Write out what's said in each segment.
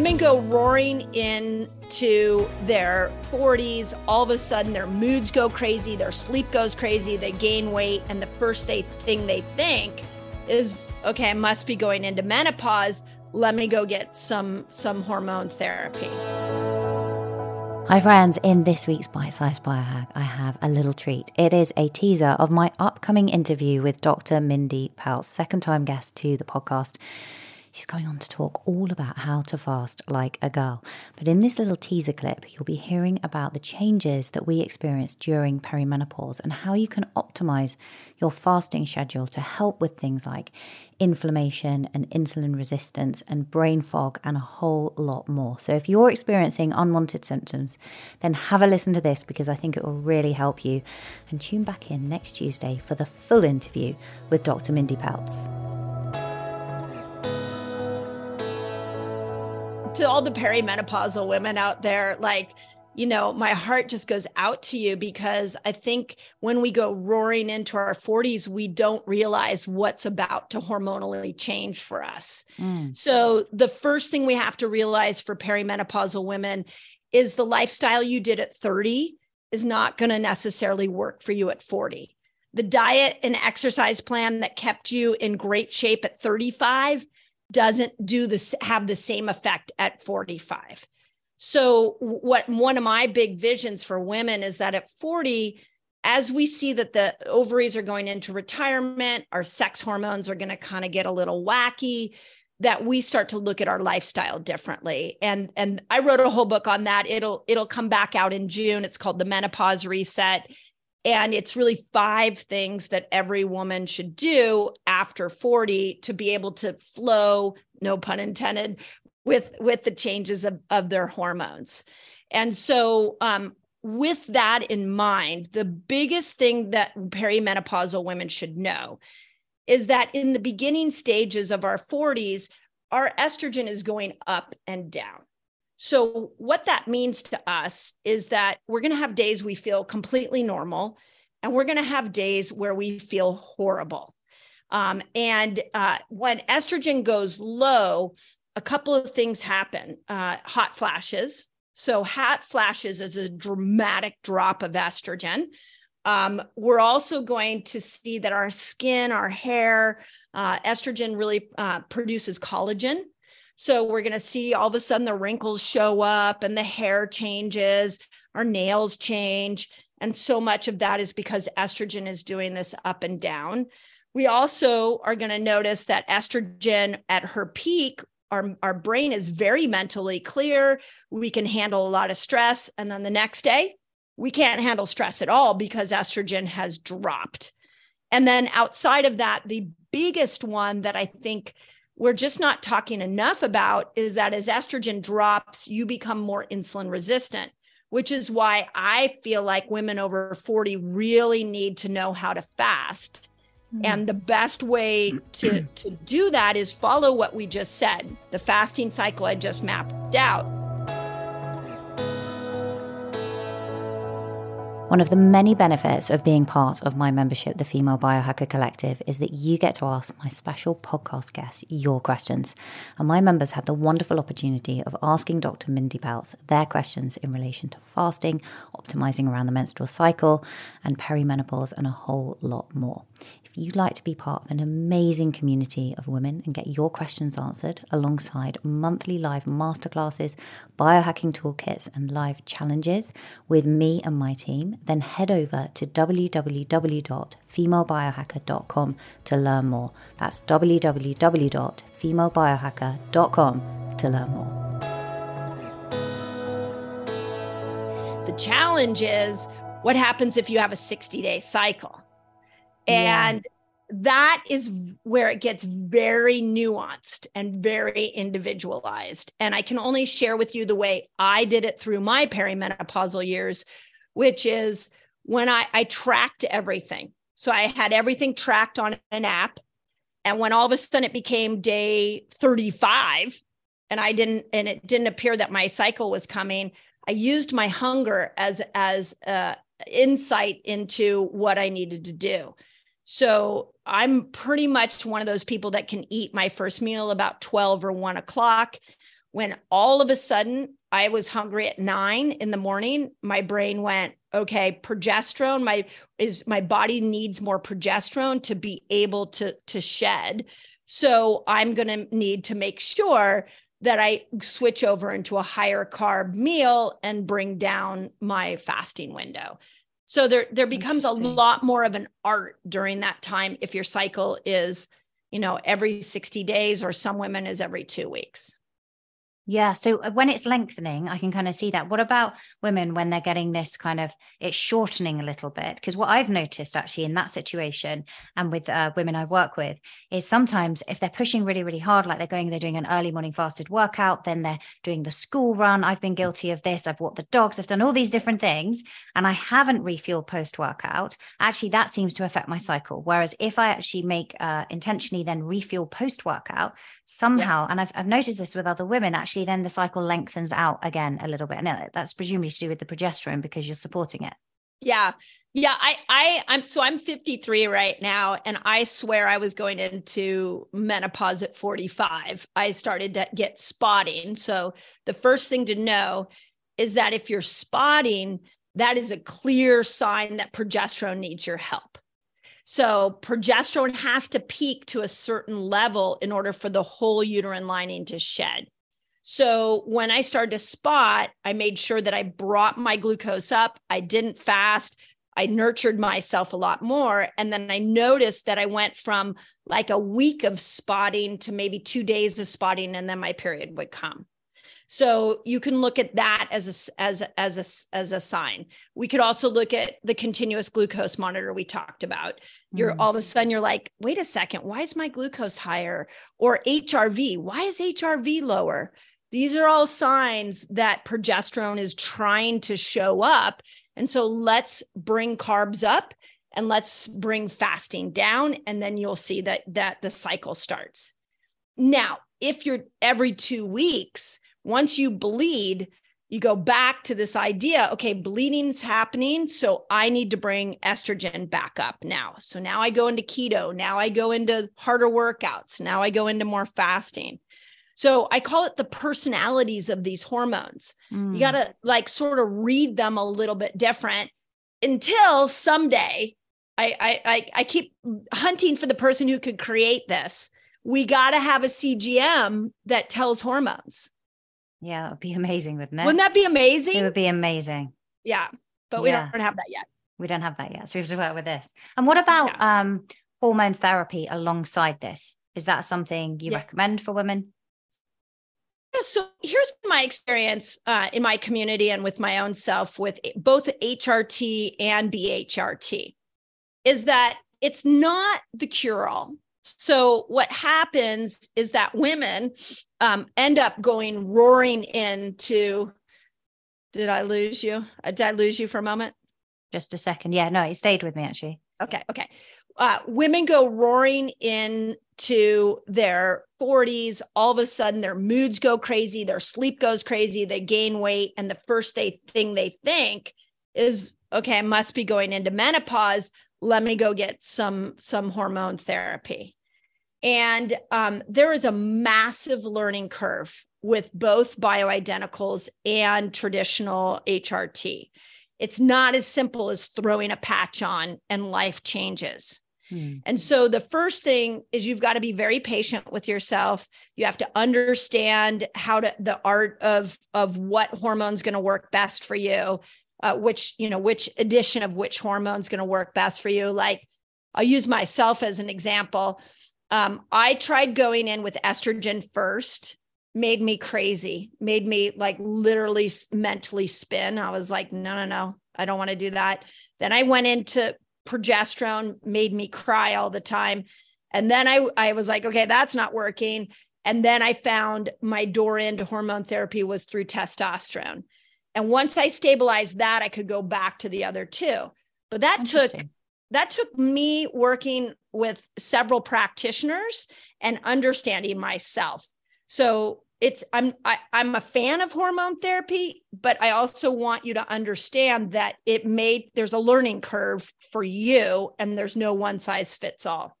women go roaring into their 40s, all of a sudden their moods go crazy, their sleep goes crazy, they gain weight, and the first they, thing they think is, okay, I must be going into menopause. Let me go get some some hormone therapy. Hi, friends. In this week's Bite Size Biohack, I have a little treat. It is a teaser of my upcoming interview with Dr. Mindy Pelz, second time guest to the podcast. She's going on to talk all about how to fast like a girl. But in this little teaser clip, you'll be hearing about the changes that we experience during perimenopause and how you can optimize your fasting schedule to help with things like inflammation and insulin resistance and brain fog and a whole lot more. So if you're experiencing unwanted symptoms, then have a listen to this because I think it will really help you. And tune back in next Tuesday for the full interview with Dr. Mindy Pelz. To all the perimenopausal women out there, like, you know, my heart just goes out to you because I think when we go roaring into our 40s, we don't realize what's about to hormonally change for us. Mm. So, the first thing we have to realize for perimenopausal women is the lifestyle you did at 30 is not going to necessarily work for you at 40. The diet and exercise plan that kept you in great shape at 35 doesn't do this have the same effect at 45 so what one of my big visions for women is that at 40 as we see that the ovaries are going into retirement our sex hormones are going to kind of get a little wacky that we start to look at our lifestyle differently. And and i wrote a whole book on that. It'll it'll come back out in june. It's called the menopause reset and it's really five things that every woman should do after 40 to be able to flow, no pun intended, with, with the changes of, of their hormones. And so, um, with that in mind, the biggest thing that perimenopausal women should know is that in the beginning stages of our 40s, our estrogen is going up and down. So, what that means to us is that we're going to have days we feel completely normal, and we're going to have days where we feel horrible. Um, and uh, when estrogen goes low, a couple of things happen uh, hot flashes. So, hot flashes is a dramatic drop of estrogen. Um, we're also going to see that our skin, our hair, uh, estrogen really uh, produces collagen. So we're going to see all of a sudden the wrinkles show up and the hair changes, our nails change. And so much of that is because estrogen is doing this up and down. We also are going to notice that estrogen at her peak, our, our brain is very mentally clear. We can handle a lot of stress. And then the next day, we can't handle stress at all because estrogen has dropped. And then outside of that, the biggest one that I think we're just not talking enough about is that as estrogen drops, you become more insulin resistant, which is why I feel like women over 40 really need to know how to fast. Mm-hmm. And the best way to, to do that is follow what we just said the fasting cycle I just mapped out One of the many benefits of being part of my membership, the Female Biohacker Collective, is that you get to ask my special podcast guests your questions. And my members have the wonderful opportunity of asking Dr. Mindy Pelz their questions in relation to fasting, optimizing around the menstrual cycle, and perimenopause, and a whole lot more. If you'd like to be part of an amazing community of women and get your questions answered alongside monthly live masterclasses, biohacking toolkits, and live challenges with me and my team, then head over to www.femalebiohacker.com to learn more. That's www.femalebiohacker.com to learn more. The challenge is what happens if you have a 60 day cycle? And yeah. that is where it gets very nuanced and very individualized. And I can only share with you the way I did it through my perimenopausal years, which is when I, I tracked everything. So I had everything tracked on an app. And when all of a sudden it became day 35 and I didn't, and it didn't appear that my cycle was coming, I used my hunger as, as, uh, insight into what I needed to do. So I'm pretty much one of those people that can eat my first meal about 12 or 1 o'clock. When all of a sudden I was hungry at nine in the morning, my brain went, okay, progesterone, my is my body needs more progesterone to be able to to shed. So I'm going to need to make sure that I switch over into a higher carb meal and bring down my fasting window. So there there becomes a lot more of an art during that time if your cycle is, you know, every 60 days or some women is every 2 weeks. Yeah. So uh, when it's lengthening, I can kind of see that. What about women when they're getting this kind of it's shortening a little bit? Because what I've noticed actually in that situation and with uh, women I work with is sometimes if they're pushing really, really hard, like they're going, they're doing an early morning fasted workout, then they're doing the school run. I've been guilty of this. I've walked the dogs. I've done all these different things and I haven't refueled post workout. Actually, that seems to affect my cycle. Whereas if I actually make uh, intentionally then refuel post workout somehow, and I've, I've noticed this with other women actually then the cycle lengthens out again a little bit. And uh, that's presumably to do with the progesterone because you're supporting it. Yeah. Yeah. I, I, I'm so I'm 53 right now. And I swear I was going into menopause at 45. I started to get spotting. So the first thing to know is that if you're spotting, that is a clear sign that progesterone needs your help. So progesterone has to peak to a certain level in order for the whole uterine lining to shed. So when I started to spot, I made sure that I brought my glucose up. I didn't fast. I nurtured myself a lot more. And then I noticed that I went from like a week of spotting to maybe two days of spotting, and then my period would come. So you can look at that as a as as a as a sign. We could also look at the continuous glucose monitor we talked about. You're mm all of a sudden you're like, wait a second, why is my glucose higher? Or HRV, why is HRV lower? These are all signs that progesterone is trying to show up. And so let's bring carbs up and let's bring fasting down and then you'll see that that the cycle starts. Now, if you're every 2 weeks, once you bleed, you go back to this idea okay bleeding's happening so i need to bring estrogen back up now so now i go into keto now i go into harder workouts now i go into more fasting so I call it the personalities of these hormones. Mm. You got to like sort of read them a little bit different until someday I, I, I, I keep hunting for the person who could create this. We got to have a CGM that tells hormones. Yeah, that would be amazing, wouldn't it? Wouldn't that be amazing? It would be amazing. Yeah, but we yeah. don't have that yet. We don't have that yet. So we have to work with this. And what about yeah. um, hormone therapy alongside this? Is that something you yeah. recommend for women? So here's my experience uh, in my community and with my own self with both HRT and BHRT is that it's not the cure all. So, what happens is that women um, end up going roaring into. Did I lose you? Uh, did I lose you for a moment? Just a second. Yeah, no, it stayed with me actually. Okay. Okay. Uh, women go roaring in to their 40s, all of a sudden their moods go crazy, their sleep goes crazy, they gain weight, and the first they, thing they think is, okay, I must be going into menopause. Let me go get some some hormone therapy. And um, there is a massive learning curve with both bioidenticals and traditional HRT. It's not as simple as throwing a patch on and life changes. Hmm. And so the first thing is you've got to be very patient with yourself. You have to understand how to the art of of what hormone's going to work best for you, uh, which you know which addition of which hormone's going to work best for you. Like I'll use myself as an example. Um, I tried going in with estrogen first, made me crazy, made me like literally mentally spin. I was like, no, no, no, I don't want to do that. Then I went into progesterone made me cry all the time. And then I, I was like, okay, that's not working. And then I found my door into hormone therapy was through testosterone. And once I stabilized that, I could go back to the other two. But that took that took me working with several practitioners and understanding myself. So it's i'm I, am i am a fan of hormone therapy but i also want you to understand that it may there's a learning curve for you and there's no one size fits all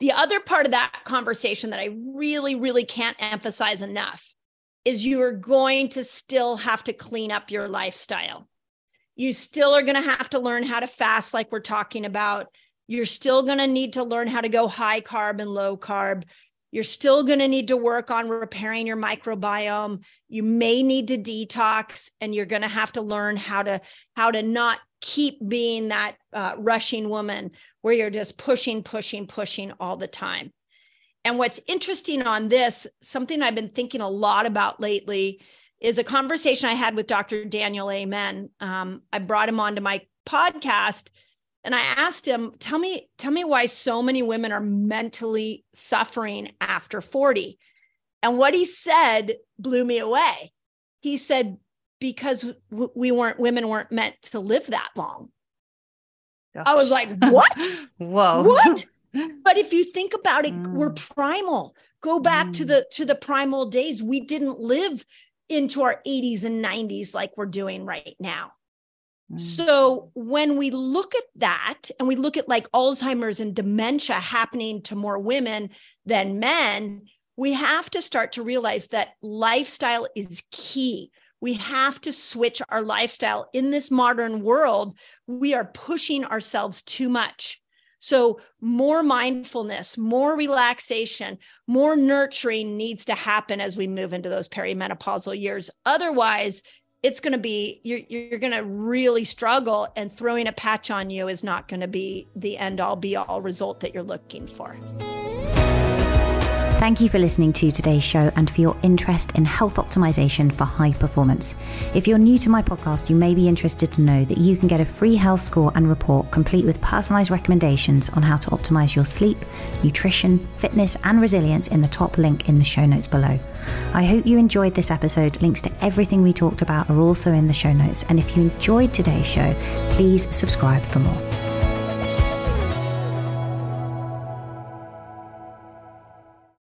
the other part of that conversation that i really really can't emphasize enough is you are going to still have to clean up your lifestyle. You still are going to have to learn how to fast, like we're talking about. You're still going to need to learn how to go high carb and low carb. You're still going to need to work on repairing your microbiome. You may need to detox, and you're going to have to learn how to how to not keep being that uh, rushing woman where you're just pushing, pushing, pushing all the time. And what's interesting on this, something I've been thinking a lot about lately, is a conversation I had with Dr. Daniel Amen. Um, I brought him onto my podcast and I asked him, tell me, tell me why so many women are mentally suffering after 40. And what he said blew me away. He said, because we weren't, women weren't meant to live that long. Gosh. I was like, what? Whoa. What? but if you think about it mm. we're primal go back mm. to the to the primal days we didn't live into our 80s and 90s like we're doing right now mm. so when we look at that and we look at like alzheimer's and dementia happening to more women than men we have to start to realize that lifestyle is key we have to switch our lifestyle in this modern world we are pushing ourselves too much so, more mindfulness, more relaxation, more nurturing needs to happen as we move into those perimenopausal years. Otherwise, it's going to be you're, you're going to really struggle and throwing a patch on you is not going to be the end all be all result that you're looking for. Thank you for listening to today's show and for your interest in health optimization for high performance. If you're new to my podcast, you may be interested to know that you can get a free health score and report complete with personalized recommendations on how to optimize your sleep, nutrition, fitness, and resilience in the top link in the show notes below. I hope you enjoyed this episode. Links to everything we talked about are also in the show notes. And if you enjoyed today's show, please subscribe for more.